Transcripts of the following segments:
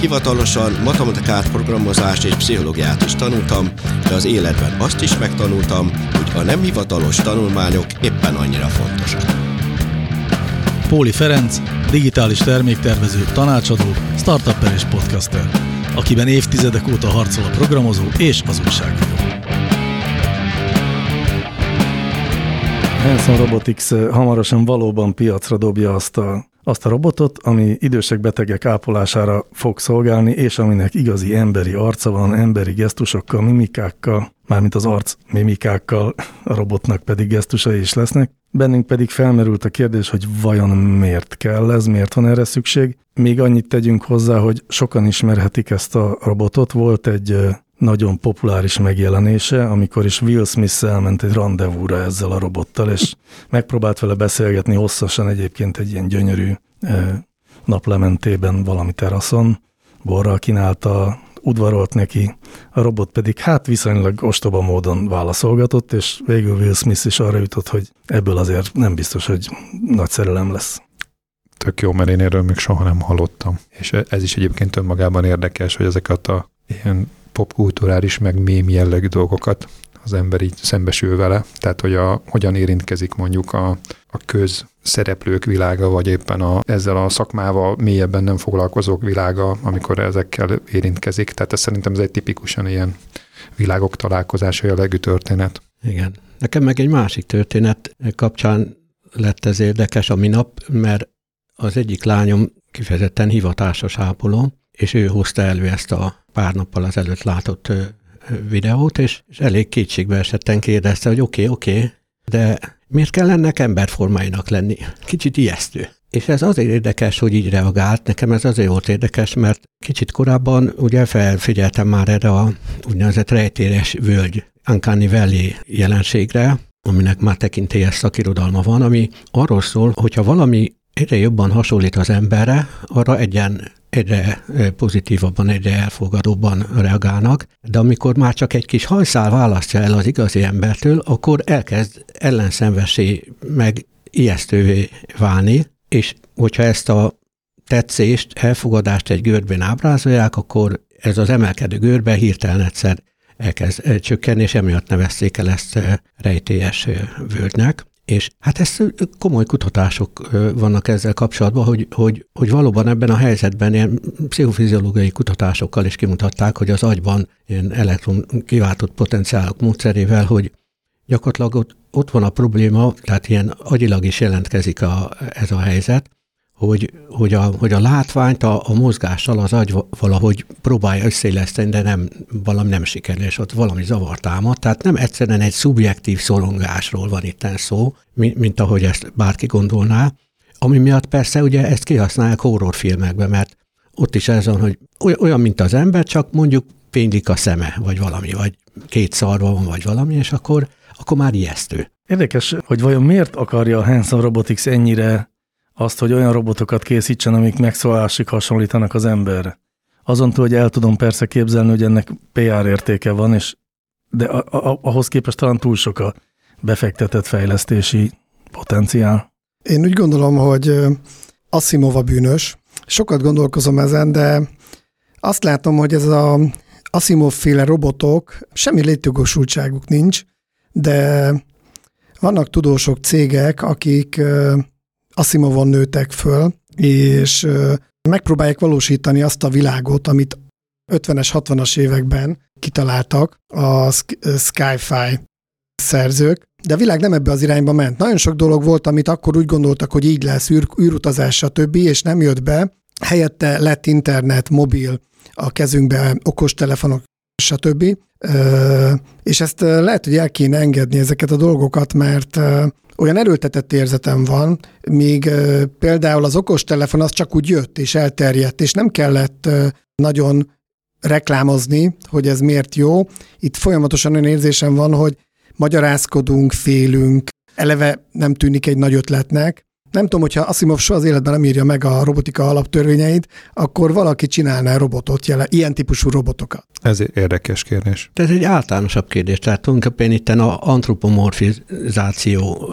Hivatalosan matematikát, programozást és pszichológiát is tanultam, de az életben azt is megtanultam, hogy a nem hivatalos tanulmányok éppen annyira fontosak. Póli Ferenc, digitális terméktervező, tanácsadó, startupper és podcaster, akiben évtizedek óta harcol a programozó és az újságíró. Hanson Robotics hamarosan valóban piacra dobja azt a azt a robotot, ami idősek betegek ápolására fog szolgálni, és aminek igazi emberi arca van, emberi gesztusokkal, mimikákkal, mármint az arc mimikákkal, a robotnak pedig gesztusai is lesznek. Bennünk pedig felmerült a kérdés, hogy vajon miért kell ez, miért van erre szükség. Még annyit tegyünk hozzá, hogy sokan ismerhetik ezt a robotot. Volt egy nagyon populáris megjelenése, amikor is Will Smith elment egy rendezvúra ezzel a robottal, és megpróbált vele beszélgetni hosszasan egyébként egy ilyen gyönyörű naplementében valami teraszon, borral kínálta, udvarolt neki, a robot pedig hát viszonylag ostoba módon válaszolgatott, és végül Will Smith is arra jutott, hogy ebből azért nem biztos, hogy nagy szerelem lesz. Tök jó, mert én erről még soha nem hallottam. És ez is egyébként önmagában érdekes, hogy ezeket a ilyen popkulturális, meg mém jellegű dolgokat az ember így szembesül vele, tehát hogy a, hogyan érintkezik mondjuk a, a köz szereplők világa, vagy éppen a, ezzel a szakmával mélyebben nem foglalkozók világa, amikor ezekkel érintkezik. Tehát ez szerintem ez egy tipikusan ilyen világok találkozása jellegű történet. Igen. Nekem meg egy másik történet kapcsán lett ez érdekes a minap, mert az egyik lányom kifejezetten hivatásos ápoló, és ő hozta elő ezt a pár nappal az előtt látott videót, és, és elég kétségbe esetten kérdezte, hogy oké, okay, oké, okay, de miért kell ennek emberformáinak lenni? Kicsit ijesztő. És ez azért érdekes, hogy így reagált. Nekem ez azért volt érdekes, mert kicsit korábban ugye felfigyeltem már erre a úgynevezett rejtéres völgy, Uncanny Valley jelenségre, aminek már tekintélyes szakirodalma van, ami arról szól, hogyha valami egyre jobban hasonlít az emberre, arra egyen egyre pozitívabban, egyre elfogadóbban reagálnak, de amikor már csak egy kis hajszál választja el az igazi embertől, akkor elkezd ellenszenvesé meg ijesztővé válni, és hogyha ezt a tetszést, elfogadást egy görbén ábrázolják, akkor ez az emelkedő görbe hirtelen egyszer elkezd csökkenni, és emiatt nevezték el ezt rejtélyes völgynek. És hát ez komoly kutatások vannak ezzel kapcsolatban, hogy, hogy, hogy valóban ebben a helyzetben ilyen pszichofiziológiai kutatásokkal is kimutatták, hogy az agyban ilyen elektron kiváltott potenciálok módszerével, hogy gyakorlatilag ott, ott van a probléma, tehát ilyen agyilag is jelentkezik a, ez a helyzet, hogy, hogy, a, hogy a látványt a, a mozgással az agy valahogy próbálja összeilleszteni, de nem, valami nem sikerül, és ott valami zavar támad. Tehát nem egyszerűen egy szubjektív szorongásról van itt szó, mint, mint ahogy ezt bárki gondolná, ami miatt persze ugye ezt kihasználják horrorfilmekben, mert ott is ez van, hogy olyan, mint az ember, csak mondjuk fénylik a szeme, vagy valami, vagy két szarva van, vagy valami, és akkor, akkor már ijesztő. Érdekes, hogy vajon miért akarja a Hanson Robotics ennyire azt, hogy olyan robotokat készítsen, amik megszólásig hasonlítanak az emberre. Azon túl, hogy el tudom persze képzelni, hogy ennek PR értéke van, és de a, a, ahhoz képest talán túl sok a befektetett fejlesztési potenciál. Én úgy gondolom, hogy Asimov a bűnös. Sokat gondolkozom ezen, de azt látom, hogy ez a Asimov féle robotok, semmi létjogosultságuk nincs, de vannak tudósok, cégek, akik Asimovon nőtek föl, és megpróbálják valósítani azt a világot, amit 50-es, 60-as években kitaláltak a sci-fi szerzők, de a világ nem ebbe az irányba ment. Nagyon sok dolog volt, amit akkor úgy gondoltak, hogy így lesz, űr, űrutazás, stb., és nem jött be. Helyette lett internet, mobil, a kezünkbe okostelefonok, stb. És ezt lehet, hogy el kéne engedni ezeket a dolgokat, mert olyan erőltetett érzetem van, míg például az okostelefon az csak úgy jött és elterjedt, és nem kellett nagyon reklámozni, hogy ez miért jó. Itt folyamatosan olyan érzésem van, hogy magyarázkodunk, félünk, eleve nem tűnik egy nagy ötletnek. Nem tudom, hogyha Asimov soha az életben nem írja meg a robotika alaptörvényeit, akkor valaki csinálná robotot, jelen, ilyen típusú robotokat. Ez érdekes kérdés. Ez egy általánosabb kérdés. Tehát tulajdonképpen itt a antropomorfizáció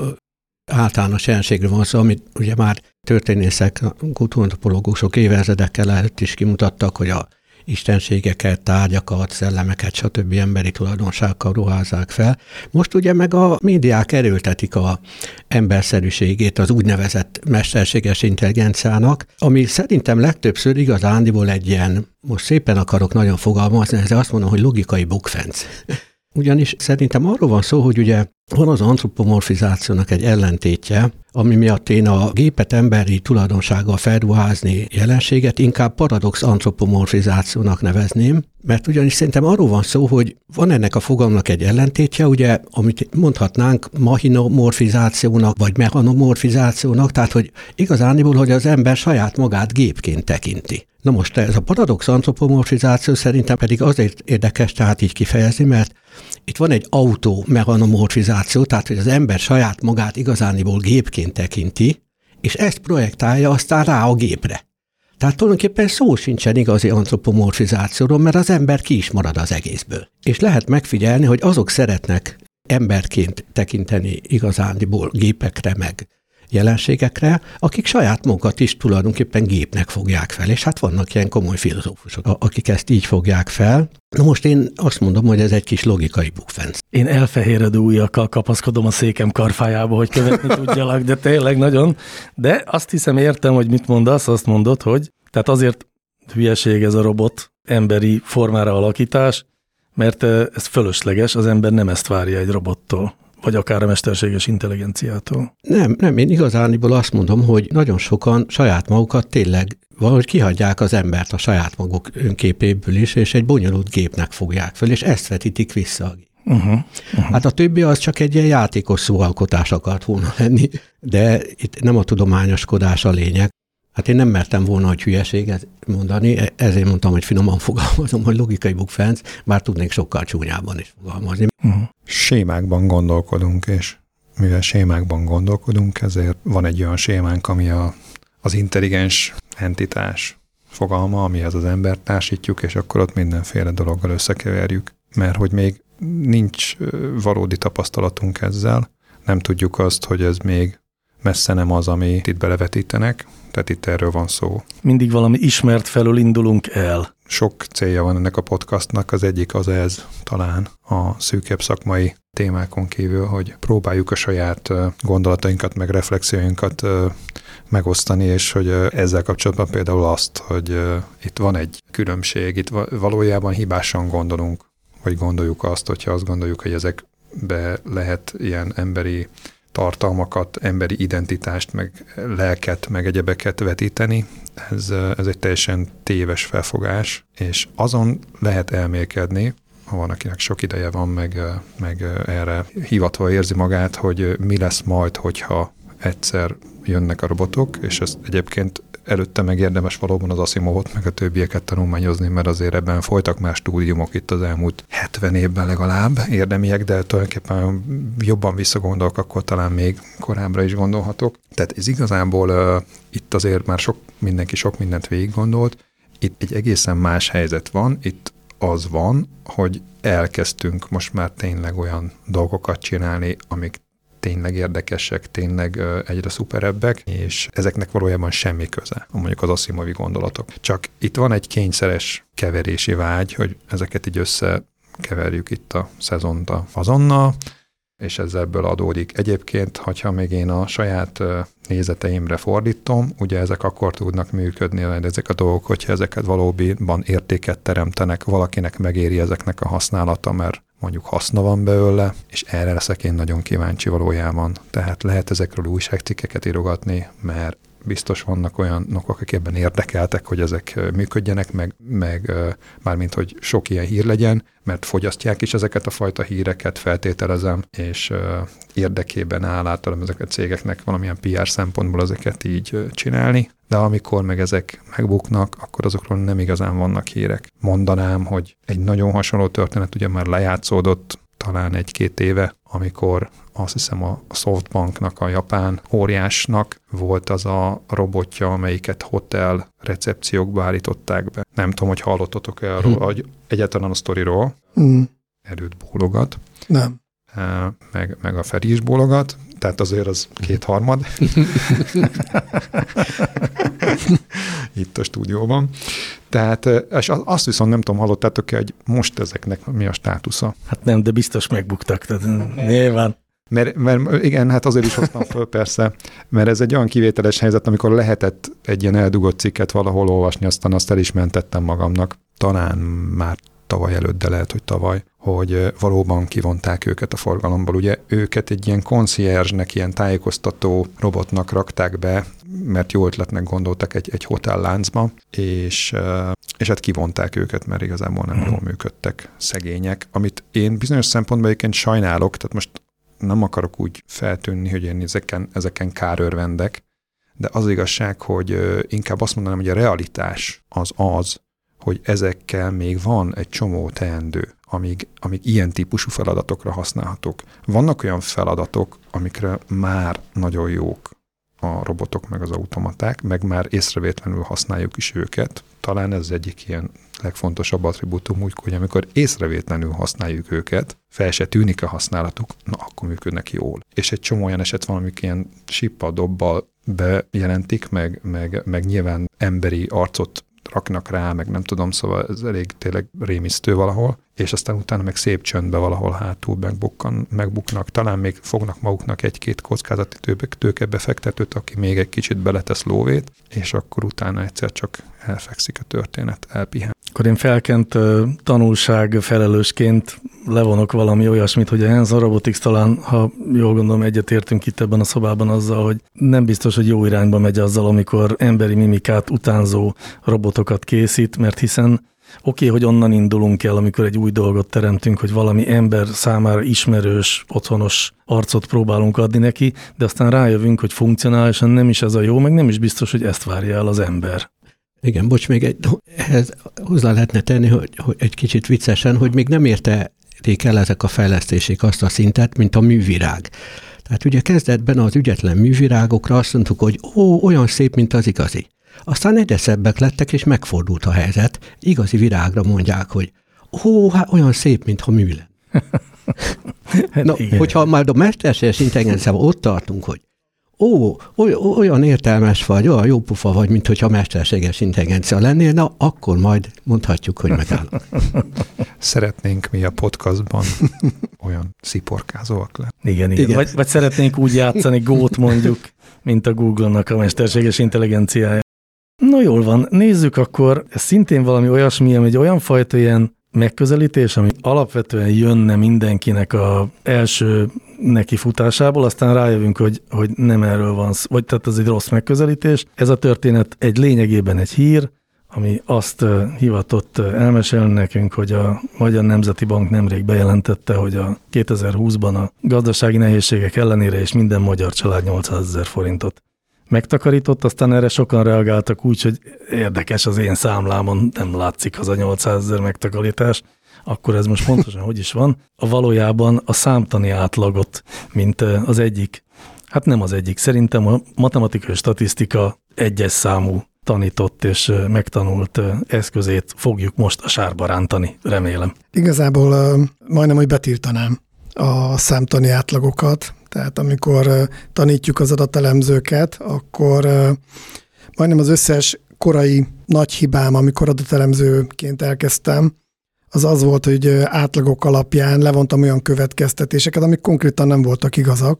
általános jelenségről van szó, amit ugye már történészek, kultúrantropológusok évezredekkel előtt is kimutattak, hogy a istenségeket, tárgyakat, szellemeket, stb. emberi tulajdonságokkal ruházzák fel. Most ugye meg a médiák erőltetik a emberszerűségét az úgynevezett mesterséges intelligenciának, ami szerintem legtöbbször igazándiból egy ilyen, most szépen akarok nagyon fogalmazni, ez azt mondom, hogy logikai bukfenc. Ugyanis szerintem arról van szó, hogy ugye van az antropomorfizációnak egy ellentétje, ami miatt én a gépet emberi tulajdonsággal felruházni jelenséget inkább paradox antropomorfizációnak nevezném, mert ugyanis szerintem arról van szó, hogy van ennek a fogalmnak egy ellentétje, ugye, amit mondhatnánk machinomorfizációnak, vagy mechanomorfizációnak, tehát hogy igazániból, hogy az ember saját magát gépként tekinti. Na most ez a paradox antropomorfizáció szerintem pedig azért érdekes tehát így kifejezni, mert itt van egy automechanomorfizáció, tehát hogy az ember saját magát igazániból gépként tekinti, és ezt projektálja aztán rá a gépre. Tehát tulajdonképpen szó sincsen igazi antropomorfizációról, mert az ember ki is marad az egészből. És lehet megfigyelni, hogy azok szeretnek emberként tekinteni igazándiból gépekre, meg jelenségekre, akik saját magukat is tulajdonképpen gépnek fogják fel, és hát vannak ilyen komoly filozófusok, akik ezt így fogják fel. Na most én azt mondom, hogy ez egy kis logikai bukfenc. Én elfehéredő ujjakkal kapaszkodom a székem karfájába, hogy követni tudjalak, de tényleg nagyon. De azt hiszem értem, hogy mit mondasz, azt mondod, hogy tehát azért hülyeség ez a robot, emberi formára alakítás, mert ez fölösleges, az ember nem ezt várja egy robottól vagy akár a mesterséges intelligenciától? Nem, nem, én igazániból azt mondom, hogy nagyon sokan saját magukat tényleg valahogy kihagyják az embert a saját maguk önképéből is, és egy bonyolult gépnek fogják föl, és ezt vetítik vissza. Uh-huh, uh-huh. Hát a többi az csak egy ilyen játékos szóalkotás akart volna lenni, de itt nem a tudományoskodás a lényeg. Hát én nem mertem volna, hogy hülyeséget mondani, e- ezért mondtam, hogy finoman fogalmazom, hogy logikai bukfenc, bár tudnék sokkal csúnyában is fogalmazni. Uh-huh. Sémákban gondolkodunk, és mivel sémákban gondolkodunk, ezért van egy olyan sémánk, ami a, az intelligens entitás fogalma, amihez az embert társítjuk, és akkor ott mindenféle dologgal összekeverjük. Mert hogy még nincs valódi tapasztalatunk ezzel, nem tudjuk azt, hogy ez még messze nem az, amit itt belevetítenek, tehát itt erről van szó. Mindig valami ismert felől indulunk el. Sok célja van ennek a podcastnak, az egyik az ez talán a szűkebb szakmai témákon kívül, hogy próbáljuk a saját gondolatainkat, meg reflexióinkat megosztani, és hogy ezzel kapcsolatban például azt, hogy itt van egy különbség, itt valójában hibásan gondolunk, vagy gondoljuk azt, hogyha azt gondoljuk, hogy ezekbe lehet ilyen emberi tartalmakat, emberi identitást, meg lelket, meg egyebeket vetíteni, ez, ez egy teljesen téves felfogás, és azon lehet elmélkedni, ha van, akinek sok ideje van, meg, meg erre hivatva érzi magát, hogy mi lesz majd, hogyha egyszer jönnek a robotok, és ezt egyébként előtte meg érdemes valóban az Asimovot, meg a többieket tanulmányozni, mert azért ebben folytak más stúdiumok itt az elmúlt 70 évben legalább érdemiek, de tulajdonképpen jobban visszagondolok, akkor talán még korábbra is gondolhatok. Tehát ez igazából uh, itt azért már sok mindenki sok mindent végig gondolt. Itt egy egészen más helyzet van, itt az van, hogy elkezdtünk most már tényleg olyan dolgokat csinálni, amik tényleg érdekesek, tényleg egyre szuperebbek, és ezeknek valójában semmi köze, mondjuk az Asimovi gondolatok. Csak itt van egy kényszeres keverési vágy, hogy ezeket így összekeverjük itt a szezont a fazonnal, és ez ebből adódik. Egyébként, hogyha még én a saját nézeteimre fordítom, ugye ezek akkor tudnak működni, ezek a dolgok, hogyha ezeket valóban értéket teremtenek, valakinek megéri ezeknek a használata, mert mondjuk haszna van belőle, és erre leszek én nagyon kíváncsi valójában. Tehát lehet ezekről újságcikkeket írogatni, mert biztos vannak olyanok, akik ebben érdekeltek, hogy ezek működjenek, meg, meg mármint, hogy sok ilyen hír legyen, mert fogyasztják is ezeket a fajta híreket, feltételezem, és érdekében áll általában ezeket a cégeknek valamilyen PR szempontból ezeket így csinálni, de amikor meg ezek megbuknak, akkor azokról nem igazán vannak hírek. Mondanám, hogy egy nagyon hasonló történet ugye már lejátszódott talán egy-két éve, amikor azt hiszem a Softbanknak, a japán óriásnak volt az a robotja, amelyiket hotel recepciókba állították be. Nem tudom, hogy hallottatok el arról, Hm. hogy egyáltalán a sztoriról, Mm, előtt bólogat, nem. meg, meg a Feri is bólogat, tehát azért az kétharmad. Itt a stúdióban. Tehát, eh, és azt viszont nem tudom, hallottátok-e, hogy most ezeknek mi a státusza? Hát nem, de biztos megbuktak. Tehát nyilván. Mert, mert igen, hát azért is hoztam föl persze, mert ez egy olyan kivételes helyzet, amikor lehetett egy ilyen eldugott cikket valahol olvasni, aztán azt el is mentettem magamnak. Talán már tavaly előtt, de lehet, hogy tavaly, hogy valóban kivonták őket a forgalomból. Ugye őket egy ilyen concierge-nek, ilyen tájékoztató robotnak rakták be, mert jó ötletnek gondoltak egy, egy hotelláncba, és, és hát kivonták őket, mert igazából nem jól működtek szegények, amit én bizonyos szempontból egyébként sajnálok, tehát most nem akarok úgy feltűnni, hogy én ezeken, ezeken kárörvendek, de az igazság, hogy inkább azt mondanám, hogy a realitás az az, hogy ezekkel még van egy csomó teendő, amíg, amíg ilyen típusú feladatokra használhatók. Vannak olyan feladatok, amikre már nagyon jók a robotok meg az automaták, meg már észrevétlenül használjuk is őket. Talán ez egyik ilyen legfontosabb attribútum, úgy, hogy amikor észrevétlenül használjuk őket, fel se tűnik a használatuk, na akkor működnek jól. És egy csomó olyan eset van, amik ilyen sippal, dobbal bejelentik, meg, meg, meg nyilván emberi arcot raknak rá, meg nem tudom, szóval ez elég tényleg rémisztő valahol, és aztán utána meg szép csöndbe valahol hátul megbukkan, megbuknak. Talán még fognak maguknak egy-két kockázati tőke- tőkebefektetőt, aki még egy kicsit beletesz lóvét, és akkor utána egyszer csak elfekszik a történet, elpihen. Akkor én felkent tanulság felelősként levonok valami olyasmit, hogy a Hanson Robotics talán, ha jól gondolom, egyetértünk itt ebben a szobában azzal, hogy nem biztos, hogy jó irányba megy azzal, amikor emberi mimikát utánzó robotokat készít, mert hiszen oké, okay, hogy onnan indulunk el, amikor egy új dolgot teremtünk, hogy valami ember számára ismerős, otthonos arcot próbálunk adni neki, de aztán rájövünk, hogy funkcionálisan nem is ez a jó, meg nem is biztos, hogy ezt várja el az ember. Igen, bocs, még egy, ehhez hozzá lehetne tenni, hogy, hogy egy kicsit viccesen, hogy még nem érte el ezek a fejlesztések azt a szintet, mint a művirág. Tehát ugye kezdetben az ügyetlen művirágokra azt mondtuk, hogy ó, olyan szép, mint az igazi. Aztán egyre szebbek lettek, és megfordult a helyzet. Igazi virágra mondják, hogy ó, hát olyan szép, mintha mű lenne. Na, igen. hogyha már a mesterséges intelligenciával ott tartunk, hogy ó, oly- olyan értelmes vagy, olyan jó pufa vagy, mint hogyha mesterséges intelligencia lennél, na akkor majd mondhatjuk, hogy megállunk. Szeretnénk mi a podcastban olyan sziporkázóak lenni. Igen, igen. Igen. igen. Vagy, vagy szeretnénk úgy játszani gót mondjuk, mint a Google-nak a mesterséges intelligenciája. No jól van, nézzük akkor, ez szintén valami olyasmi, ami egy olyan fajta ilyen megközelítés, ami alapvetően jönne mindenkinek a első nekifutásából, aztán rájövünk, hogy, hogy nem erről van szó, vagy tehát ez egy rossz megközelítés. Ez a történet egy lényegében egy hír, ami azt hivatott elmesélni nekünk, hogy a Magyar Nemzeti Bank nemrég bejelentette, hogy a 2020-ban a gazdasági nehézségek ellenére és minden magyar család 800 ezer forintot megtakarított, aztán erre sokan reagáltak úgy, hogy érdekes az én számlámon, nem látszik az a 800 ezer megtakarítás, akkor ez most pontosan hogy is van? A valójában a számtani átlagot, mint az egyik, hát nem az egyik, szerintem a matematikai statisztika egyes számú tanított és megtanult eszközét fogjuk most a sárba rántani, remélem. Igazából majdnem, hogy betiltanám a számtani átlagokat, tehát amikor tanítjuk az adatelemzőket, akkor majdnem az összes korai nagy hibám, amikor adatelemzőként elkezdtem, az az volt, hogy átlagok alapján levontam olyan következtetéseket, amik konkrétan nem voltak igazak.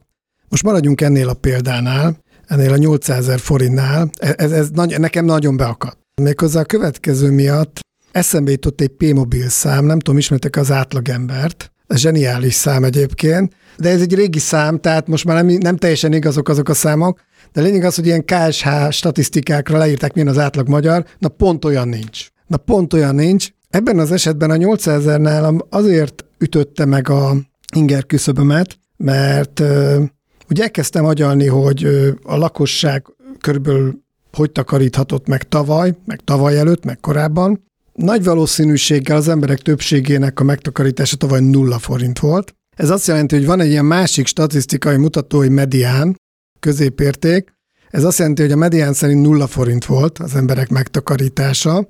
Most maradjunk ennél a példánál, ennél a 800 ezer forintnál, ez, ez nagy, nekem nagyon beakadt. Méghozzá a következő miatt eszembe jutott egy P-mobil szám, nem tudom, ismertek az átlagembert, zseniális szám egyébként, de ez egy régi szám, tehát most már nem, nem teljesen igazok azok a számok, de lényeg az, hogy ilyen KSH statisztikákra leírták, milyen az átlag magyar, na pont olyan nincs. Na pont olyan nincs. Ebben az esetben a 800 ezer nálam azért ütötte meg a inger küszöbömet, mert ö, ugye elkezdtem agyalni, hogy ö, a lakosság körülbelül hogy takaríthatott meg tavaly, meg tavaly előtt, meg korábban, nagy valószínűséggel az emberek többségének a megtakarítása tavaly nulla forint volt. Ez azt jelenti, hogy van egy ilyen másik statisztikai mutatói medián, középérték. Ez azt jelenti, hogy a medián szerint nulla forint volt az emberek megtakarítása,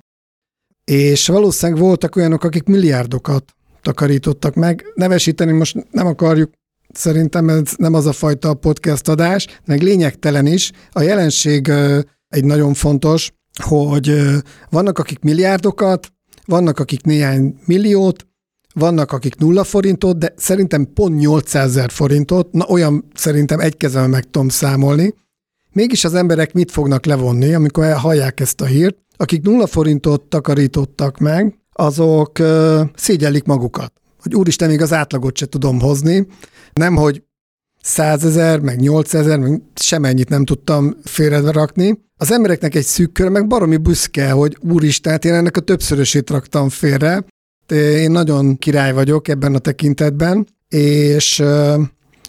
és valószínűleg voltak olyanok, akik milliárdokat takarítottak meg. Nevesíteni most nem akarjuk, szerintem ez nem az a fajta podcast adás, meg lényegtelen is. A jelenség egy nagyon fontos, hogy vannak, akik milliárdokat, vannak, akik néhány milliót, vannak, akik nulla forintot, de szerintem pont 800 ezer forintot, na olyan szerintem egy kezemben meg tudom számolni. Mégis az emberek mit fognak levonni, amikor hallják ezt a hírt? Akik nulla forintot takarítottak meg, azok uh, szégyellik magukat. Hogy úristen, még az átlagot se tudom hozni. Nem, hogy százezer, meg nyolcezer, meg semennyit nem tudtam félre rakni. Az embereknek egy szűk kör, meg baromi büszke, hogy úristen, hát én ennek a többszörösét raktam félre. Én nagyon király vagyok ebben a tekintetben, és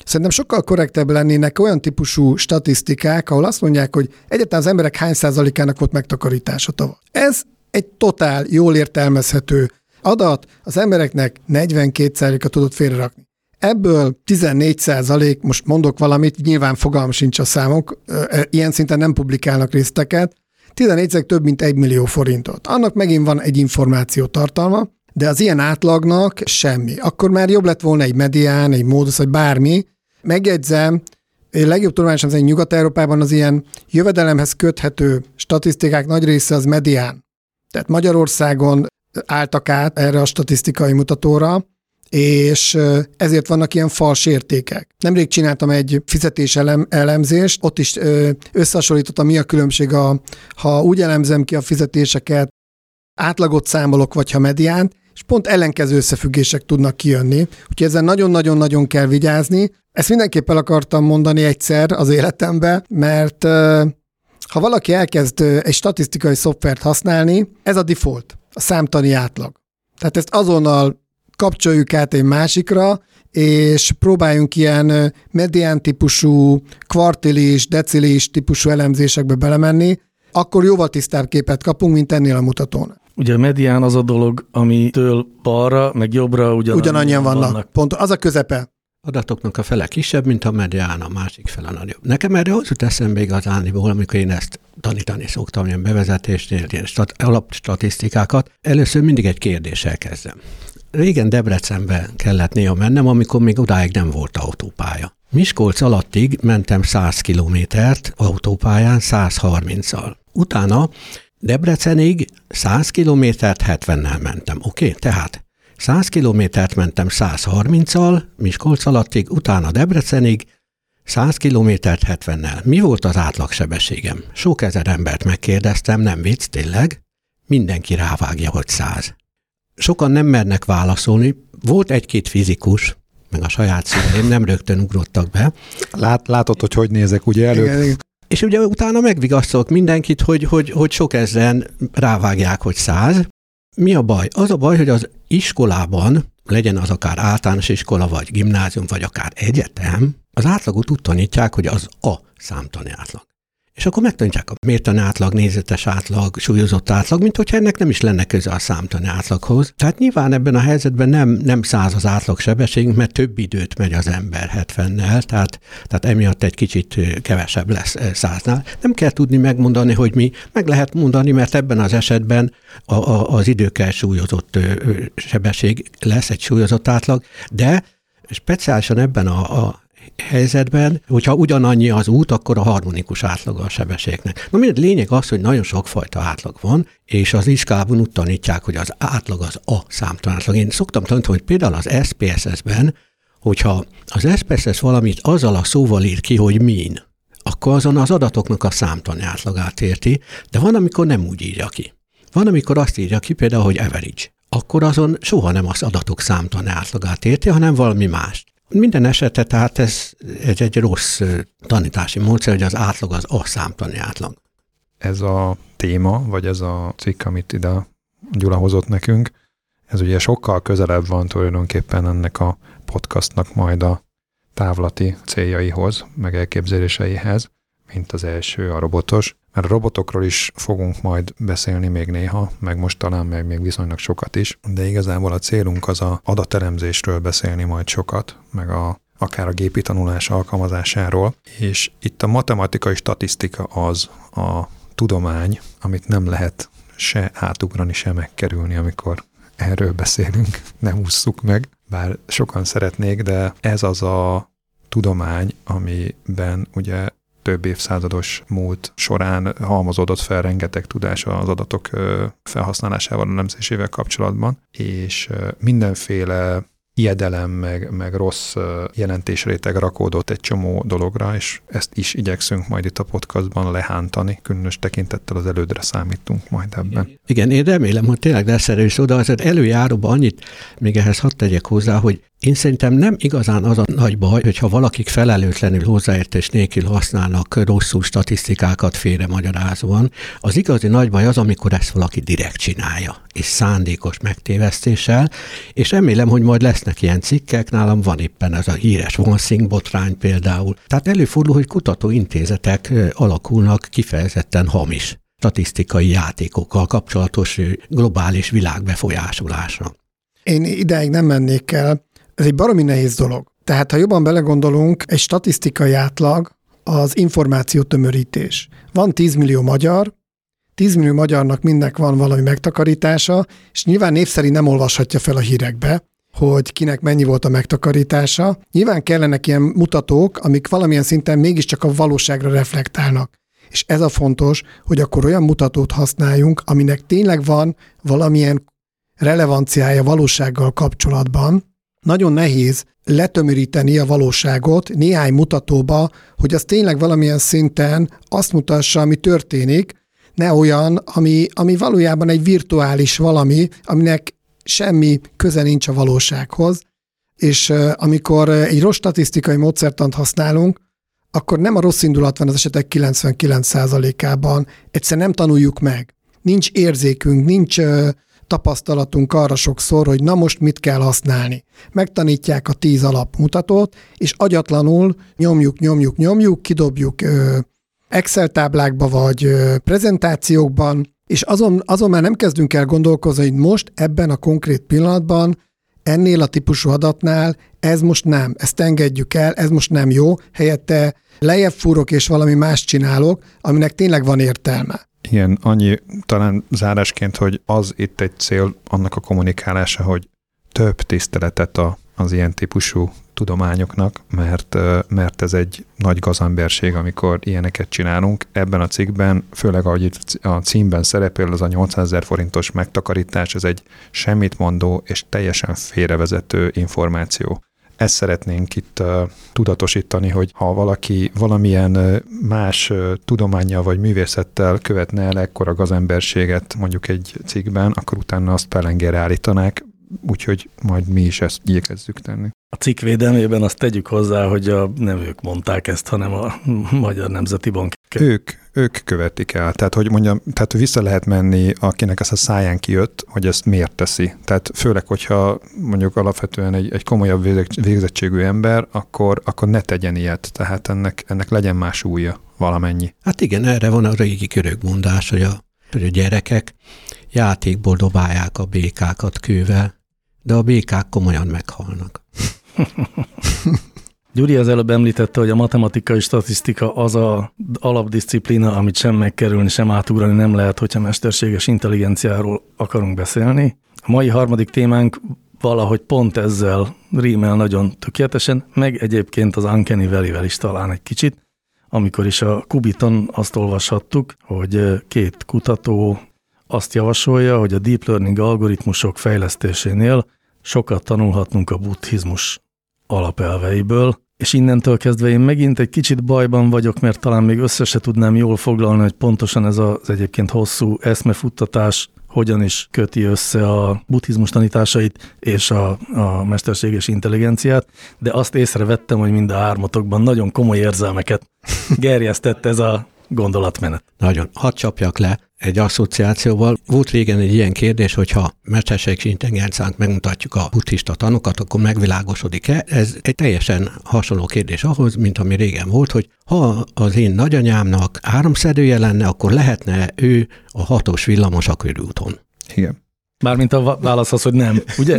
Szerintem sokkal korrektebb lennének olyan típusú statisztikák, ahol azt mondják, hogy egyáltalán az emberek hány százalékának volt megtakarítása tavaly. Ez egy totál, jól értelmezhető adat, az embereknek 42 százaléka tudott félrerakni. Ebből 14 százalék, most mondok valamit, nyilván fogalm sincs a számok, ilyen szinten nem publikálnak részteket, 14 több mint 1 millió forintot. Annak megint van egy információ tartalma, de az ilyen átlagnak semmi. Akkor már jobb lett volna egy medián, egy módusz, vagy bármi, megjegyzem, legjobb tudományosan szerint Nyugat-Európában az ilyen jövedelemhez köthető statisztikák nagy része az medián. Tehát Magyarországon álltak át erre a statisztikai mutatóra, és ezért vannak ilyen fals értékek. Nemrég csináltam egy fizetés elem, elemzést, ott is összehasonlítottam, mi a különbség, a, ha úgy elemzem ki a fizetéseket, átlagot számolok, vagy ha mediánt, és pont ellenkező összefüggések tudnak kijönni. Úgyhogy ezen nagyon-nagyon-nagyon kell vigyázni. Ezt mindenképp el akartam mondani egyszer az életembe, mert ha valaki elkezd egy statisztikai szoftvert használni, ez a default, a számtani átlag. Tehát ezt azonnal kapcsoljuk át egy másikra, és próbáljunk ilyen medián típusú, kvartilis, decilis típusú elemzésekbe belemenni, akkor jóval tisztább képet kapunk, mint ennél a mutatón. Ugye a medián az a dolog, amitől balra, meg jobbra ugyanannyian, ugyanannyian vannak. vannak. Pont az a közepe. Adatoknak a fele kisebb, mint a medián, a másik fele nagyobb. Nekem erre az jut eszembe igazániból, amikor én ezt tanítani szoktam, ilyen bevezetésnél, ilyen stat- alapstatisztikákat. Először mindig egy kérdéssel kezdem. Régen Debrecenbe kellett néha mennem, amikor még odáig nem volt autópálya. Miskolc alattig mentem 100 kilométert autópályán 130-al. Utána Debrecenig 100 kilométert 70-nel mentem, oké? Okay? Tehát 100 kilométert mentem 130-al, Miskolc alattig, utána Debrecenig 100 kilométert 70-nel. Mi volt az átlagsebességem? Sok ezer embert megkérdeztem, nem vicc, tényleg? Mindenki rávágja, hogy 100. Sokan nem mernek válaszolni. Volt egy-két fizikus, meg a saját szüleim nem rögtön ugrottak be. Lát, látod, hogy hogy nézek ugye elő? Igen, igen. És ugye utána megvigasztalok mindenkit, hogy, hogy, hogy sok ezren rávágják, hogy száz. Mi a baj? Az a baj, hogy az iskolában, legyen az akár általános iskola, vagy gimnázium, vagy akár egyetem, az átlagot úgy tanítják, hogy az a számtani átlag és akkor megtanítják a mértani átlag, nézetes átlag, súlyozott átlag, mint hogyha ennek nem is lenne köze a számtani átlaghoz. Tehát nyilván ebben a helyzetben nem, nem száz az átlag sebességünk, mert több időt megy az ember 70-nel, tehát, tehát emiatt egy kicsit kevesebb lesz száznál. Nem kell tudni megmondani, hogy mi, meg lehet mondani, mert ebben az esetben a, a, az időkkel súlyozott sebesség lesz egy súlyozott átlag, de speciálisan ebben a, a helyzetben, hogyha ugyanannyi az út, akkor a harmonikus átlaga a sebességnek. Na mindegy, lényeg az, hogy nagyon sokfajta átlag van, és az iskában úgy tanítják, hogy az átlag az a számtalan átlag. Én szoktam tanítani, hogy például az SPSS-ben, hogyha az SPSS valamit azzal a szóval ír ki, hogy min, akkor azon az adatoknak a számtani átlagát érti, de van, amikor nem úgy írja ki. Van, amikor azt írja ki például, hogy average. Akkor azon soha nem az adatok számtani átlagát érti, hanem valami mást. Minden esetre tehát ez, ez egy rossz tanítási módszer, hogy az átlag az a számtani átlag. Ez a téma, vagy ez a cikk, amit ide Gyula hozott nekünk, ez ugye sokkal közelebb van tulajdonképpen ennek a podcastnak majd a távlati céljaihoz, meg elképzeléseihez, mint az első, a robotos. Mert a robotokról is fogunk majd beszélni még néha, meg most talán meg még viszonylag sokat is, de igazából a célunk az a adatelemzésről beszélni majd sokat, meg a akár a gépi tanulás alkalmazásáról, és itt a matematikai statisztika az a tudomány, amit nem lehet se átugrani, se megkerülni, amikor erről beszélünk, nem ússzuk meg, bár sokan szeretnék, de ez az a tudomány, amiben ugye több évszázados múlt során halmozódott fel rengeteg tudás az adatok felhasználásával, a nemzésével kapcsolatban, és mindenféle ijedelem, meg, meg rossz jelentésréteg rakódott egy csomó dologra, és ezt is igyekszünk majd itt a podcastban lehántani, különös tekintettel az elődre számítunk majd ebben. Igen, én remélem, hogy tényleg lesz erő is oda, azért előjáróban annyit még ehhez hadd tegyek hozzá, hogy én szerintem nem igazán az a nagy baj, hogyha valakik felelőtlenül hozzáértés nélkül használnak rosszul statisztikákat félre magyarázóan. Az igazi nagy baj az, amikor ezt valaki direkt csinálja, és szándékos megtévesztéssel, és remélem, hogy majd lesznek ilyen cikkek, nálam van éppen ez a híres OneSync botrány például. Tehát előfordul, hogy kutatóintézetek alakulnak kifejezetten hamis statisztikai játékokkal kapcsolatos globális világbefolyásolásra. Én ideig nem mennék el, ez egy baromi nehéz dolog. Tehát, ha jobban belegondolunk, egy statisztikai átlag az információ tömörítés. Van 10 millió magyar, 10 millió magyarnak mindnek van valami megtakarítása, és nyilván név szerint nem olvashatja fel a hírekbe, hogy kinek mennyi volt a megtakarítása. Nyilván kellenek ilyen mutatók, amik valamilyen szinten mégiscsak a valóságra reflektálnak. És ez a fontos, hogy akkor olyan mutatót használjunk, aminek tényleg van valamilyen relevanciája valósággal kapcsolatban, nagyon nehéz letömöríteni a valóságot néhány mutatóba, hogy az tényleg valamilyen szinten azt mutassa, ami történik, ne olyan, ami, ami valójában egy virtuális valami, aminek semmi köze nincs a valósághoz, és amikor egy rossz statisztikai módszertant használunk, akkor nem a rossz indulat van az esetek 99%-ában, egyszer nem tanuljuk meg. Nincs érzékünk, nincs tapasztalatunk arra sokszor, hogy na most mit kell használni. Megtanítják a tíz alapmutatót, és agyatlanul nyomjuk, nyomjuk, nyomjuk, kidobjuk Excel táblákba vagy prezentációkban, és azon, azon már nem kezdünk el gondolkozni, hogy most ebben a konkrét pillanatban ennél a típusú adatnál ez most nem, ezt engedjük el, ez most nem jó, helyette lejjebb fúrok és valami más csinálok, aminek tényleg van értelme. Igen, annyi talán zárásként, hogy az itt egy cél annak a kommunikálása, hogy több tiszteletet a, az ilyen típusú tudományoknak, mert, mert ez egy nagy gazemberség, amikor ilyeneket csinálunk. Ebben a cikkben, főleg ahogy itt a címben szerepel, az a 800 ezer forintos megtakarítás, ez egy semmit mondó és teljesen félrevezető információ ezt szeretnénk itt tudatosítani, hogy ha valaki valamilyen más tudományjal vagy művészettel követne el ekkora gazemberséget mondjuk egy cikkben, akkor utána azt pelengére állítanák, úgyhogy majd mi is ezt igyekezzük tenni. A cikk védelmében azt tegyük hozzá, hogy a, nem ők mondták ezt, hanem a Magyar Nemzeti Bank. Ők, ők követik el. Tehát, hogy mondjam, tehát vissza lehet menni, akinek ez a száján kijött, hogy ezt miért teszi. Tehát főleg, hogyha mondjuk alapvetően egy, egy komolyabb végzettségű ember, akkor, akkor ne tegyen ilyet. Tehát ennek, ennek legyen más újja valamennyi. Hát igen, erre van a régi körök mondás, hogy a, hogy a gyerekek játékból dobálják a békákat kővel, de a békák komolyan meghalnak. Gyuri az előbb említette, hogy a matematikai statisztika az a alapdisziplína, amit sem megkerülni, sem átugrani nem lehet, hogyha mesterséges intelligenciáról akarunk beszélni. A mai harmadik témánk valahogy pont ezzel rímel nagyon tökéletesen, meg egyébként az Uncanny valley is talán egy kicsit, amikor is a Kubiton azt olvashattuk, hogy két kutató azt javasolja, hogy a deep learning algoritmusok fejlesztésénél sokat tanulhatnunk a buddhizmus alapelveiből, és innentől kezdve én megint egy kicsit bajban vagyok, mert talán még össze se tudnám jól foglalni, hogy pontosan ez az egyébként hosszú eszmefuttatás hogyan is köti össze a buddhizmus tanításait és a, a mesterséges intelligenciát, de azt észrevettem, hogy mind a hármatokban nagyon komoly érzelmeket gerjesztett ez a gondolatmenet. Nagyon. Hadd csapjak le. Egy asszociációval. Volt régen egy ilyen kérdés, hogyha mesterséges intelligenciánk megmutatjuk a buddhista tanokat, akkor megvilágosodik-e? Ez egy teljesen hasonló kérdés ahhoz, mint ami régen volt, hogy ha az én nagyanyámnak áramszedője lenne, akkor lehetne ő a hatos villamos a körülúton. Igen. Mármint a válasz az, hogy nem, ugye?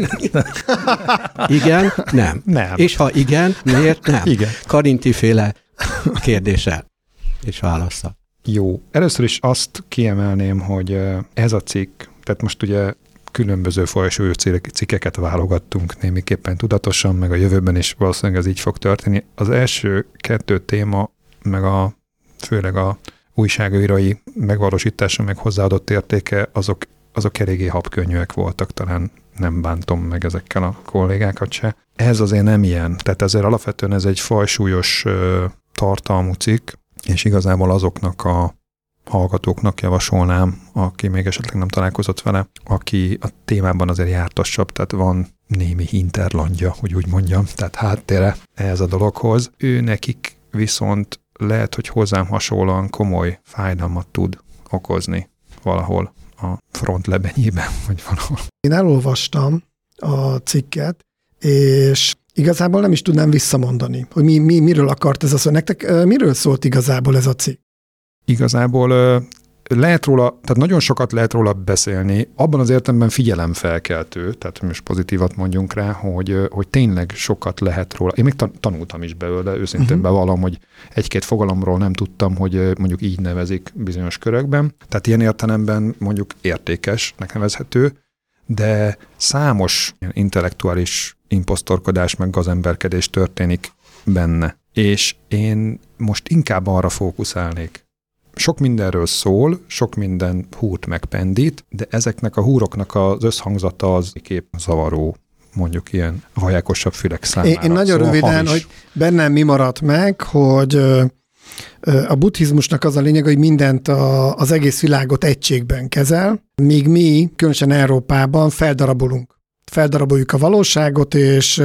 Igen, nem. Nem. És ha igen, miért nem? Igen. Karinti féle kérdéssel és válasza. Jó. Először is azt kiemelném, hogy ez a cikk, tehát most ugye különböző fajsúlyú cikkeket válogattunk némiképpen tudatosan, meg a jövőben is valószínűleg ez így fog történni. Az első kettő téma, meg a főleg a újságírói megvalósítása, meg hozzáadott értéke, azok, azok eléggé habkönnyűek voltak, talán nem bántom meg ezekkel a kollégákat se. Ez azért nem ilyen, tehát ezért alapvetően ez egy fajsúlyos ö, tartalmú cikk, és igazából azoknak a hallgatóknak javasolnám, aki még esetleg nem találkozott vele, aki a témában azért jártassabb, tehát van némi hinterlandja, hogy úgy mondjam, tehát háttere ehhez a dologhoz. Ő nekik viszont lehet, hogy hozzám hasonlóan komoly fájdalmat tud okozni valahol a front lebenyében, vagy valahol. Én elolvastam a cikket, és igazából nem is tudnám visszamondani, hogy mi, mi, miről akart ez a szó. Nektek miről szólt igazából ez a cikk? Igazából lehet róla, tehát nagyon sokat lehet róla beszélni, abban az értelemben figyelemfelkeltő, tehát most pozitívat mondjunk rá, hogy, hogy tényleg sokat lehet róla. Én még tan- tanultam is belőle, őszintén uh-huh. bevallom, hogy egy-két fogalomról nem tudtam, hogy mondjuk így nevezik bizonyos körökben. Tehát ilyen értelemben mondjuk értékesnek nevezhető, de számos intellektuális imposztorkodás, meg gazemberkedés történik benne. És én most inkább arra fókuszálnék. Sok mindenről szól, sok minden húrt megpendít, de ezeknek a húroknak az összhangzata az kép zavaró, mondjuk ilyen vajákosabb fülek számára. Én, én nagyon Szóval röviden, hamis. hogy bennem mi maradt meg, hogy a buddhizmusnak az a lényeg, hogy mindent a, az egész világot egységben kezel, míg mi, különösen Európában feldarabolunk. Feldaraboljuk a valóságot, és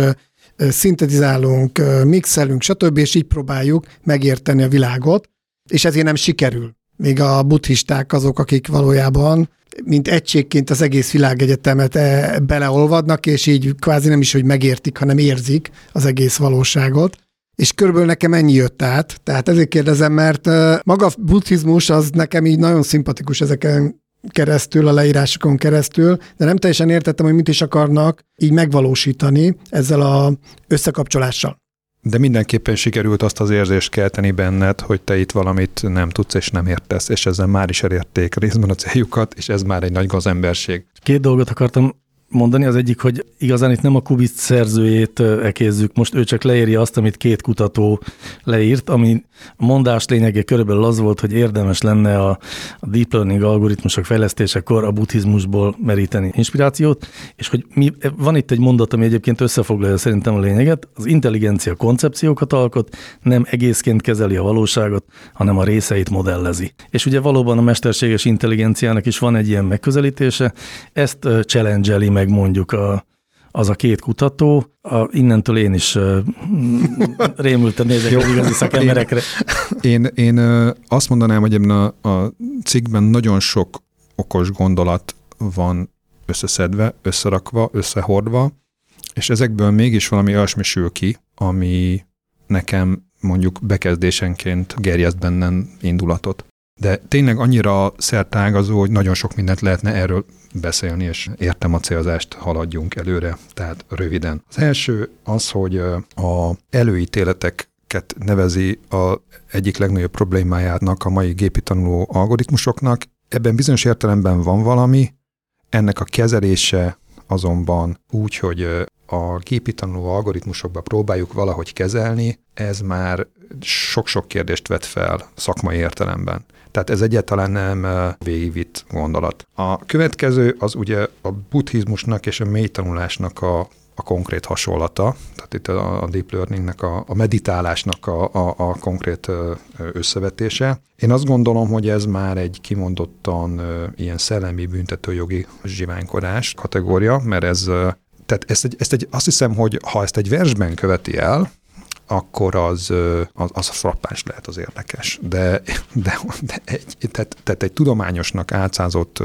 szintetizálunk, mixelünk, stb., és így próbáljuk megérteni a világot, és ezért nem sikerül. Még a buddhisták azok, akik valójában mint egységként az egész világegyetemet eh, beleolvadnak, és így kvázi nem is, hogy megértik, hanem érzik az egész valóságot. És körülbelül nekem ennyi jött át. Tehát ezért kérdezem, mert maga a buddhizmus az nekem így nagyon szimpatikus ezeken keresztül, a leírásokon keresztül, de nem teljesen értettem, hogy mit is akarnak így megvalósítani ezzel a összekapcsolással. De mindenképpen sikerült azt az érzést kelteni benned, hogy te itt valamit nem tudsz és nem értesz, és ezzel már is elérték részben a céljukat, és ez már egy nagy gazemberség. Két dolgot akartam mondani. Az egyik, hogy igazán itt nem a Kubic szerzőjét ekézzük, most ő csak leírja azt, amit két kutató leírt, ami a mondás lényege körülbelül az volt, hogy érdemes lenne a, a deep learning algoritmusok fejlesztésekor a buddhizmusból meríteni inspirációt, és hogy mi, van itt egy mondat, ami egyébként összefoglalja szerintem a lényeget, az intelligencia koncepciókat alkot, nem egészként kezeli a valóságot, hanem a részeit modellezi. És ugye valóban a mesterséges intelligenciának is van egy ilyen megközelítése, ezt challenge meg mondjuk a, az a két kutató, a, innentől én is uh, rémülten nézek az igazi szakemberekre. Én, én ö, azt mondanám, hogy ebben a, a cikkben nagyon sok okos gondolat van összeszedve, összerakva, összehordva, és ezekből mégis valami olyasmi sül ki, ami nekem mondjuk bekezdésenként gerjeszt bennem indulatot. De tényleg annyira szertágazó, hogy nagyon sok mindent lehetne erről beszélni, és értem a célzást, haladjunk előre, tehát röviden. Az első az, hogy a előítéleteket nevezi a egyik legnagyobb problémájának a mai gépi tanuló algoritmusoknak. Ebben bizonyos értelemben van valami, ennek a kezelése azonban úgy, hogy a gépi tanuló algoritmusokba próbáljuk valahogy kezelni, ez már sok-sok kérdést vet fel szakmai értelemben. Tehát ez egyáltalán nem végigvitt gondolat. A következő az ugye a buddhizmusnak és a mély tanulásnak a, a konkrét hasonlata, tehát itt a, a deep learningnek, a, a meditálásnak a, a, a konkrét összevetése. Én azt gondolom, hogy ez már egy kimondottan ilyen szellemi büntetőjogi zsiványkodás kategória, mert ez tehát ezt egy, ezt egy, azt hiszem, hogy ha ezt egy versben követi el, akkor az, az, az frappáns lehet, az érdekes. De, de, de egy, tehát, tehát egy tudományosnak átszázott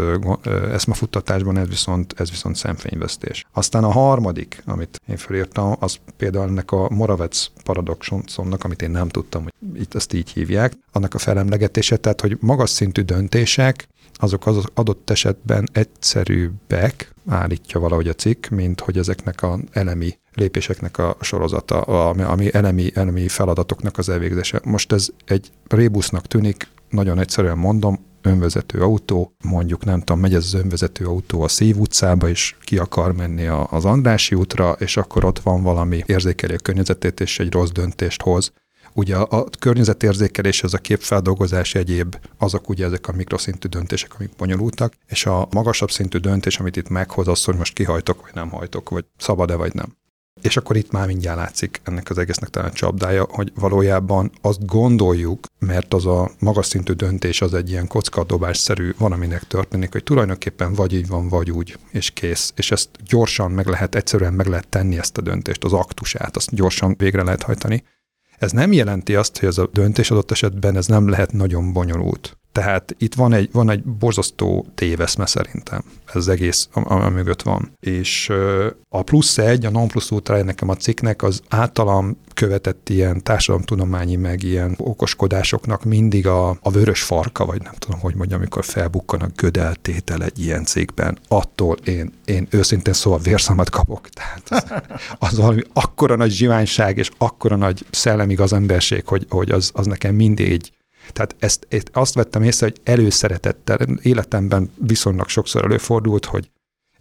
eszmafuttatásban ez viszont, ez viszont szemfényvesztés. Aztán a harmadik, amit én felírtam, az például ennek a Moravec paradoxonnak, amit én nem tudtam, hogy itt ezt így hívják, annak a felemlegetése, tehát hogy magas szintű döntések, azok az adott esetben egyszerűbbek, állítja valahogy a cikk, mint hogy ezeknek a elemi lépéseknek a sorozata, ami elemi, elemi feladatoknak az elvégzése. Most ez egy rébusznak tűnik, nagyon egyszerűen mondom, önvezető autó, mondjuk nem tudom, megy ez az önvezető autó a Szív utcába, és ki akar menni az Andrási útra, és akkor ott van valami érzékeli a környezetét, és egy rossz döntést hoz. Ugye a, a környezetérzékelés, ez a képfeldolgozás egyéb, azok ugye ezek a mikroszintű döntések, amik bonyolultak, és a magasabb szintű döntés, amit itt meghoz, az, hogy most kihajtok, vagy nem hajtok, vagy szabad-e, vagy nem. És akkor itt már mindjárt látszik ennek az egésznek talán csapdája, hogy valójában azt gondoljuk, mert az a magas szintű döntés az egy ilyen kockadobásszerű valaminek történik, hogy tulajdonképpen vagy így van, vagy úgy, és kész. És ezt gyorsan meg lehet, egyszerűen meg lehet tenni ezt a döntést, az aktusát, azt gyorsan végre lehet hajtani. Ez nem jelenti azt, hogy ez a döntés adott esetben ez nem lehet nagyon bonyolult. Tehát itt van egy, van egy borzasztó téveszme szerintem, ez az egész, ami mögött van. És a plusz egy, a non plusz ultra nekem a cikknek az általam követett ilyen társadalomtudományi, meg ilyen okoskodásoknak mindig a, a vörös farka, vagy nem tudom, hogy mondjam, amikor felbukkan a gödeltétel egy ilyen cégben, attól én, én őszintén szóval vérszamat kapok. Tehát az, az valami akkora nagy zsiványság, és akkora nagy szellemi gazemberség, hogy, hogy az, az nekem mindig tehát ezt, ezt azt vettem észre, hogy előszeretettel, életemben viszonylag sokszor előfordult, hogy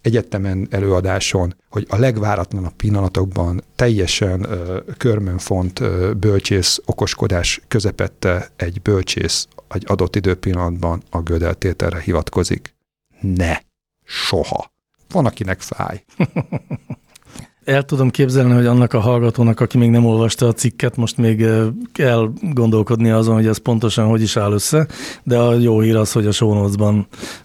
egyetemen előadáson, hogy a legváratlanabb pillanatokban teljesen ö, körmönfont ö, bölcsész okoskodás közepette egy bölcsész egy adott időpillanatban a gödeltételre hivatkozik. Ne! Soha! Van, akinek fáj. El tudom képzelni, hogy annak a hallgatónak, aki még nem olvasta a cikket, most még kell gondolkodni azon, hogy ez pontosan hogy is áll össze, de a jó hír az, hogy a show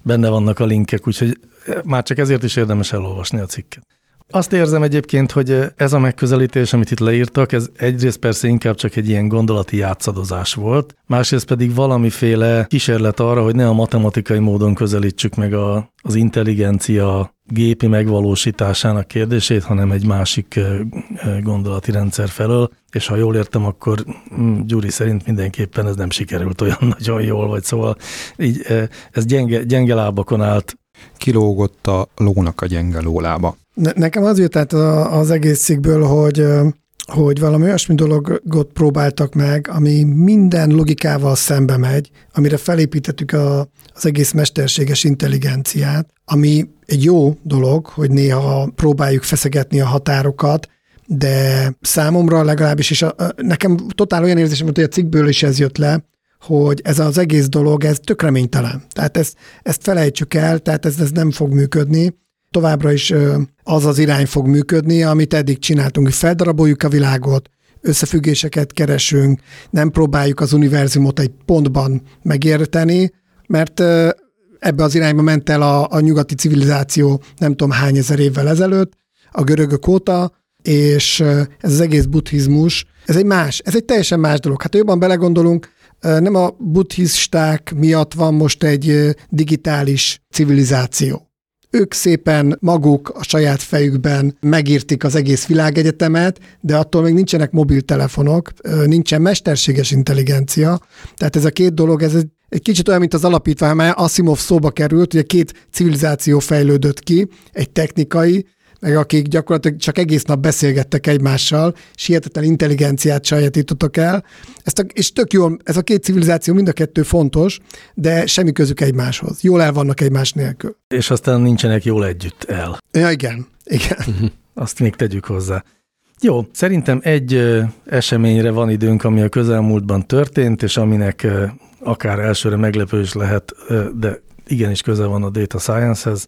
benne vannak a linkek, úgyhogy már csak ezért is érdemes elolvasni a cikket. Azt érzem egyébként, hogy ez a megközelítés, amit itt leírtak, ez egyrészt persze inkább csak egy ilyen gondolati játszadozás volt, másrészt pedig valamiféle kísérlet arra, hogy ne a matematikai módon közelítsük meg a, az intelligencia gépi megvalósításának kérdését, hanem egy másik gondolati rendszer felől, és ha jól értem, akkor mm, Gyuri szerint mindenképpen ez nem sikerült olyan nagyon jól, vagy szóval így ez gyenge, gyenge lábakon állt. Kilógott a lónak a gyenge lólába. Ne, nekem az jött át az egész cikkből, hogy hogy valami olyasmi dologot próbáltak meg, ami minden logikával szembe megy, amire felépítettük a, az egész mesterséges intelligenciát, ami egy jó dolog, hogy néha próbáljuk feszegetni a határokat, de számomra legalábbis, és a, nekem totál olyan érzésem, hogy a cikkből is ez jött le, hogy ez az egész dolog, ez tök reménytelen. Tehát ezt, ezt felejtsük el, tehát ez, ez nem fog működni. Továbbra is az az irány fog működni, amit eddig csináltunk, hogy feldaraboljuk a világot, összefüggéseket keresünk, nem próbáljuk az univerzumot egy pontban megérteni, mert ebbe az irányba ment el a, a nyugati civilizáció nem tudom hány ezer évvel ezelőtt, a görögök óta, és ez az egész buddhizmus, ez egy más, ez egy teljesen más dolog. Hát jobban belegondolunk, nem a buddhisták miatt van most egy digitális civilizáció. Ők szépen maguk a saját fejükben megírtik az egész világegyetemet, de attól még nincsenek mobiltelefonok, nincsen mesterséges intelligencia. Tehát ez a két dolog, ez egy egy kicsit olyan, mint az alapítvány, mert Asimov szóba került, ugye két civilizáció fejlődött ki, egy technikai, meg akik gyakorlatilag csak egész nap beszélgettek egymással, és hihetetlen intelligenciát sajátítottak el. Ezt a, és tök jól, ez a két civilizáció mind a kettő fontos, de semmi közük egymáshoz. Jól el vannak egymás nélkül. És aztán nincsenek jól együtt el. Ja, igen. igen. Mhm. Azt még tegyük hozzá. Jó, szerintem egy eseményre van időnk, ami a közelmúltban történt, és aminek akár elsőre meglepő is lehet, de igenis köze van a data science-hez.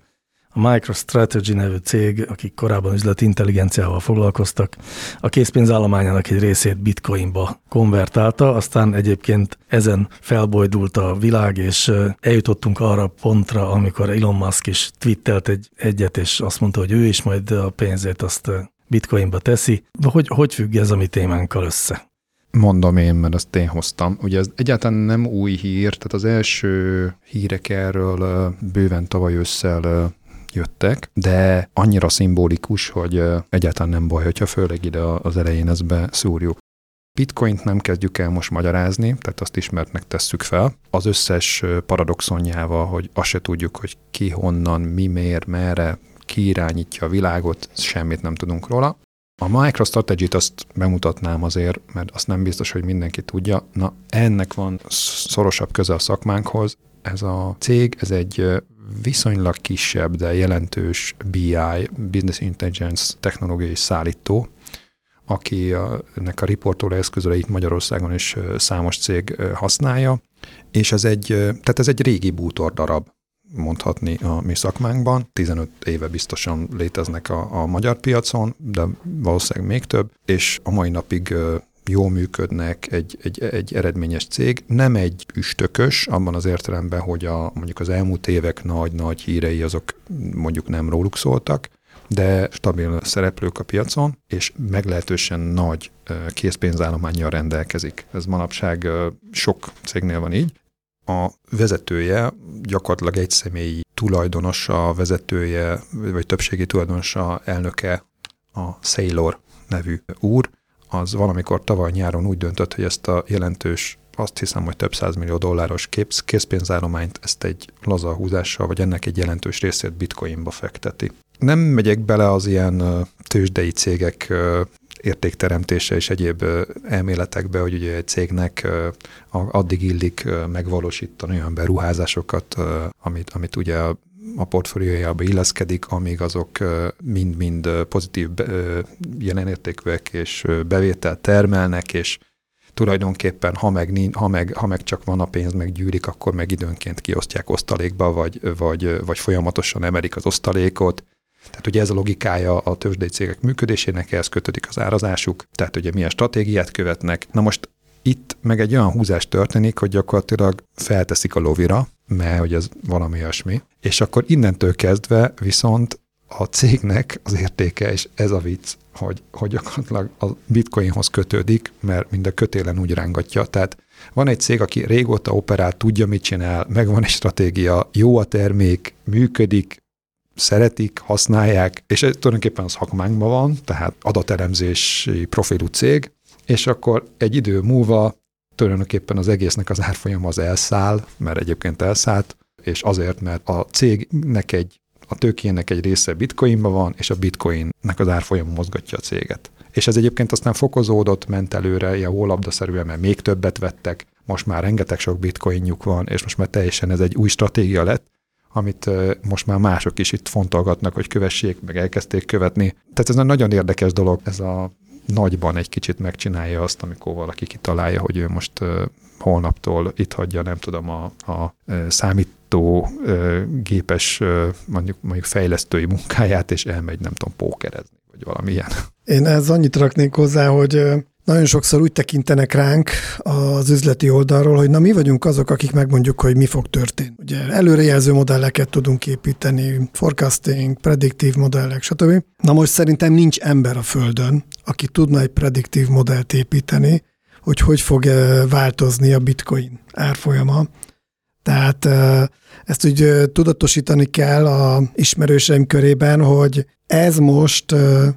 A MicroStrategy nevű cég, akik korábban üzleti intelligenciával foglalkoztak, a készpénzállományának egy részét bitcoinba konvertálta, aztán egyébként ezen felbojdult a világ, és eljutottunk arra pontra, amikor Elon Musk is twittelt egy, egyet, és azt mondta, hogy ő is majd a pénzét azt bitcoinba teszi. Hogy, hogy függ ez a mi témánkkal össze? Mondom én, mert azt én hoztam. Ugye ez egyáltalán nem új hír, tehát az első hírek erről bőven tavaly ősszel jöttek, de annyira szimbolikus, hogy egyáltalán nem baj, hogyha főleg ide az elején ezt beszúrjuk. Bitcoint nem kezdjük el most magyarázni, tehát azt ismertnek tesszük fel. Az összes paradoxonjával, hogy azt se tudjuk, hogy ki, honnan, mi, miért, merre, ki irányítja a világot, semmit nem tudunk róla. A MicroStrategy-t azt bemutatnám azért, mert azt nem biztos, hogy mindenki tudja. Na, ennek van szorosabb köze a szakmánkhoz. Ez a cég, ez egy viszonylag kisebb, de jelentős BI, Business Intelligence technológiai szállító, aki a, ennek a riportoló eszközöleit Magyarországon is számos cég használja, és ez egy, tehát ez egy régi bútor darab mondhatni a mi szakmánkban. 15 éve biztosan léteznek a, a magyar piacon, de valószínűleg még több, és a mai napig jól működnek, egy, egy, egy eredményes cég, nem egy üstökös, abban az értelemben, hogy a, mondjuk az elmúlt évek nagy-nagy hírei azok mondjuk nem róluk szóltak, de stabil szereplők a piacon, és meglehetősen nagy készpénzállományjal rendelkezik. Ez manapság sok cégnél van így. A vezetője gyakorlatilag egy személyi tulajdonosa, vezetője, vagy többségi tulajdonosa, elnöke a Sailor nevű úr, az valamikor tavaly nyáron úgy döntött, hogy ezt a jelentős, azt hiszem, hogy több millió dolláros képz, készpénzállományt ezt egy laza húzással, vagy ennek egy jelentős részét bitcoinba fekteti. Nem megyek bele az ilyen tőzsdei cégek értékteremtése és egyéb elméletekbe, hogy ugye egy cégnek addig illik megvalósítani olyan beruházásokat, amit, amit ugye portfóliójába illeszkedik, amíg azok mind-mind pozitív jelenértékűek és bevételt termelnek, és tulajdonképpen, ha meg, ha, meg, ha meg csak van a pénz, meg gyűlik, akkor meg időnként kiosztják osztalékba, vagy, vagy, vagy folyamatosan emelik az osztalékot. Tehát ugye ez a logikája a tőzsdei cégek működésének, ehhez kötődik az árazásuk, tehát ugye milyen stratégiát követnek. Na most itt meg egy olyan húzás történik, hogy gyakorlatilag felteszik a lovira, mert hogy ez valami olyasmi, és akkor innentől kezdve viszont a cégnek az értéke, és ez a vicc, hogy, hogy gyakorlatilag a bitcoinhoz kötődik, mert mind a kötélen úgy rángatja. Tehát van egy cég, aki régóta operál, tudja, mit csinál, megvan egy stratégia, jó a termék, működik, szeretik, használják, és ez tulajdonképpen az hakmánkban van, tehát adatelemzési profilú cég, és akkor egy idő múlva tulajdonképpen az egésznek az árfolyam az elszáll, mert egyébként elszállt, és azért, mert a cégnek egy, a tőkének egy része bitcoinban van, és a bitcoinnek az árfolyam mozgatja a céget. És ez egyébként aztán fokozódott, ment előre, ilyen hólabdaszerűen, mert még többet vettek, most már rengeteg sok bitcoinjuk van, és most már teljesen ez egy új stratégia lett, amit most már mások is itt fontolgatnak, hogy kövessék, meg elkezdték követni. Tehát ez egy nagyon érdekes dolog, ez a nagyban egy kicsit megcsinálja azt, amikor valaki kitalálja, hogy ő most holnaptól itt hagyja, nem tudom, a, a számító gépes mondjuk, mondjuk fejlesztői munkáját, és elmegy, nem tudom, pókerezni, vagy valami ilyen. Én ez annyit raknék hozzá, hogy nagyon sokszor úgy tekintenek ránk az üzleti oldalról, hogy na mi vagyunk azok, akik megmondjuk, hogy mi fog történni. Ugye előrejelző modelleket tudunk építeni, forecasting, prediktív modellek, stb. Na most szerintem nincs ember a Földön, aki tudna egy prediktív modellt építeni, hogy hogy fog változni a bitcoin árfolyama. Tehát ezt úgy tudatosítani kell a ismerőseim körében, hogy ez most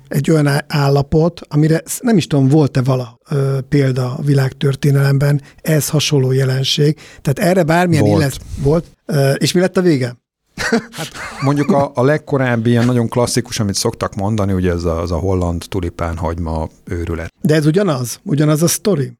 egy olyan állapot, amire nem is tudom, volt-e vala példa a világtörténelemben, ez hasonló jelenség. Tehát erre bármilyen volt. illet volt. És mi lett a vége? Hát mondjuk a, a legkorábbi ilyen nagyon klasszikus, amit szoktak mondani, ugye ez a, az a holland tulipán hagyma őrület. De ez ugyanaz? Ugyanaz a sztori?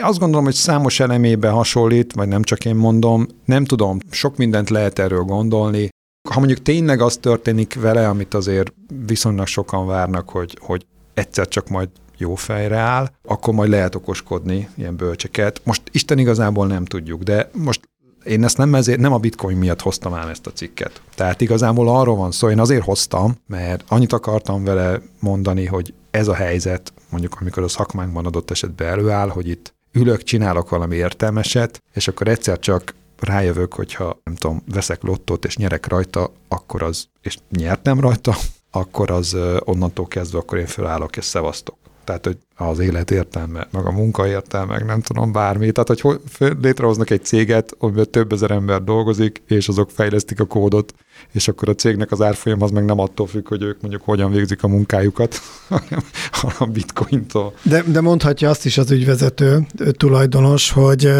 Azt gondolom, hogy számos elemébe hasonlít, vagy nem csak én mondom, nem tudom, sok mindent lehet erről gondolni. Ha mondjuk tényleg az történik vele, amit azért viszonylag sokan várnak, hogy, hogy egyszer csak majd jó fejre áll, akkor majd lehet okoskodni ilyen bölcseket. Most Isten igazából nem tudjuk, de most én ezt nem, ezért, nem a bitcoin miatt hoztam ám ezt a cikket. Tehát igazából arról van szó, én azért hoztam, mert annyit akartam vele mondani, hogy ez a helyzet, mondjuk amikor a szakmánkban adott esetben előáll, hogy itt ülök, csinálok valami értelmeset, és akkor egyszer csak rájövök, hogyha nem tudom, veszek lottót és nyerek rajta, akkor az, és nyertem rajta, akkor az onnantól kezdve akkor én felállok és szevasztok. Tehát, hogy az élet értelme, meg a munka értelme, meg nem tudom, bármi. Tehát, hogy létrehoznak egy céget, amiben több ezer ember dolgozik, és azok fejlesztik a kódot, és akkor a cégnek az árfolyam az meg nem attól függ, hogy ők mondjuk hogyan végzik a munkájukat, hanem a bitcointól. De, de mondhatja azt is az ügyvezető tulajdonos, hogy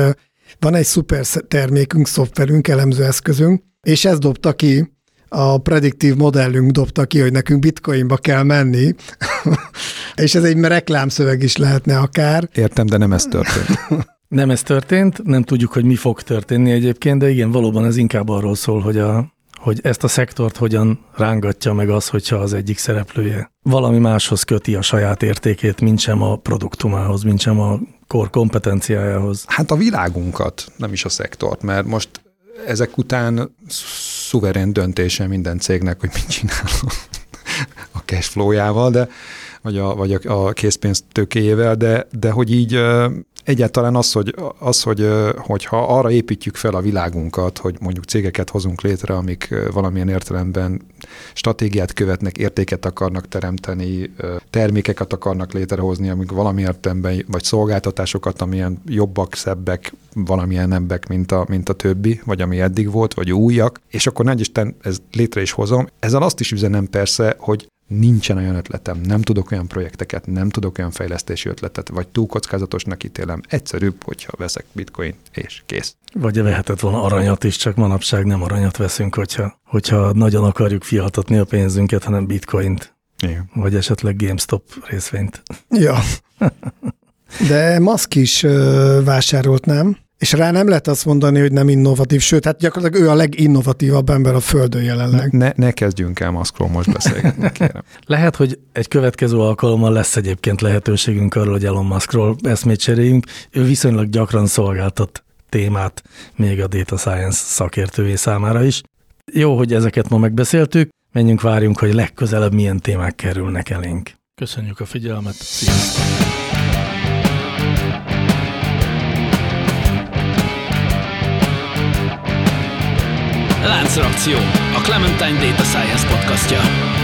van egy szuper termékünk, szoftverünk, elemzőeszközünk, és ez dobta ki, a prediktív modellünk dobta ki, hogy nekünk bitcoinba kell menni, és ez egy reklámszöveg is lehetne akár. Értem, de nem ez történt. Nem ez történt, nem tudjuk, hogy mi fog történni egyébként, de igen, valóban ez inkább arról szól, hogy, a, hogy ezt a szektort hogyan rángatja meg az, hogyha az egyik szereplője valami máshoz köti a saját értékét, mint sem a produktumához, mint sem a kor kompetenciájához. Hát a világunkat, nem is a szektort, mert most ezek után szuverén döntése minden cégnek, hogy mit csinál a cashflow-jával, de vagy a, vagy a készpénz tőkéjével, de, de hogy így egyáltalán az, hogy, az hogy, hogyha arra építjük fel a világunkat, hogy mondjuk cégeket hozunk létre, amik valamilyen értelemben stratégiát követnek, értéket akarnak teremteni, termékeket akarnak létrehozni, amik valamilyen értelemben, vagy szolgáltatásokat, amilyen jobbak, szebbek, valamilyen nebbek, mint a, mint a többi, vagy ami eddig volt, vagy újak, és akkor nagy Isten, ez létre is hozom. Ezzel azt is üzenem persze, hogy nincsen olyan ötletem, nem tudok olyan projekteket, nem tudok olyan fejlesztési ötletet, vagy túl kockázatosnak ítélem. Egyszerűbb, hogyha veszek bitcoin, és kész. Vagy vehetett volna aranyat is, csak manapság nem aranyat veszünk, hogyha, hogyha nagyon akarjuk fiatatni a pénzünket, hanem bitcoint. Igen. Vagy esetleg GameStop részvényt. Ja. De Musk is vásárolt, nem? És rá nem lehet azt mondani, hogy nem innovatív, sőt, hát gyakorlatilag ő a leginnovatívabb ember a Földön jelenleg. Ne, ne kezdjünk el Muskról most beszélgetni, kérem. Lehet, hogy egy következő alkalommal lesz egyébként lehetőségünk arról, hogy Elon Muskról eszmét cseréljünk. Ő viszonylag gyakran szolgáltat témát még a data science szakértővé számára is. Jó, hogy ezeket ma megbeszéltük, menjünk várjunk, hogy legközelebb milyen témák kerülnek elénk. Köszönjük a figyelmet, sziasztok! Láncreakció, a Clementine Data Science podcastja.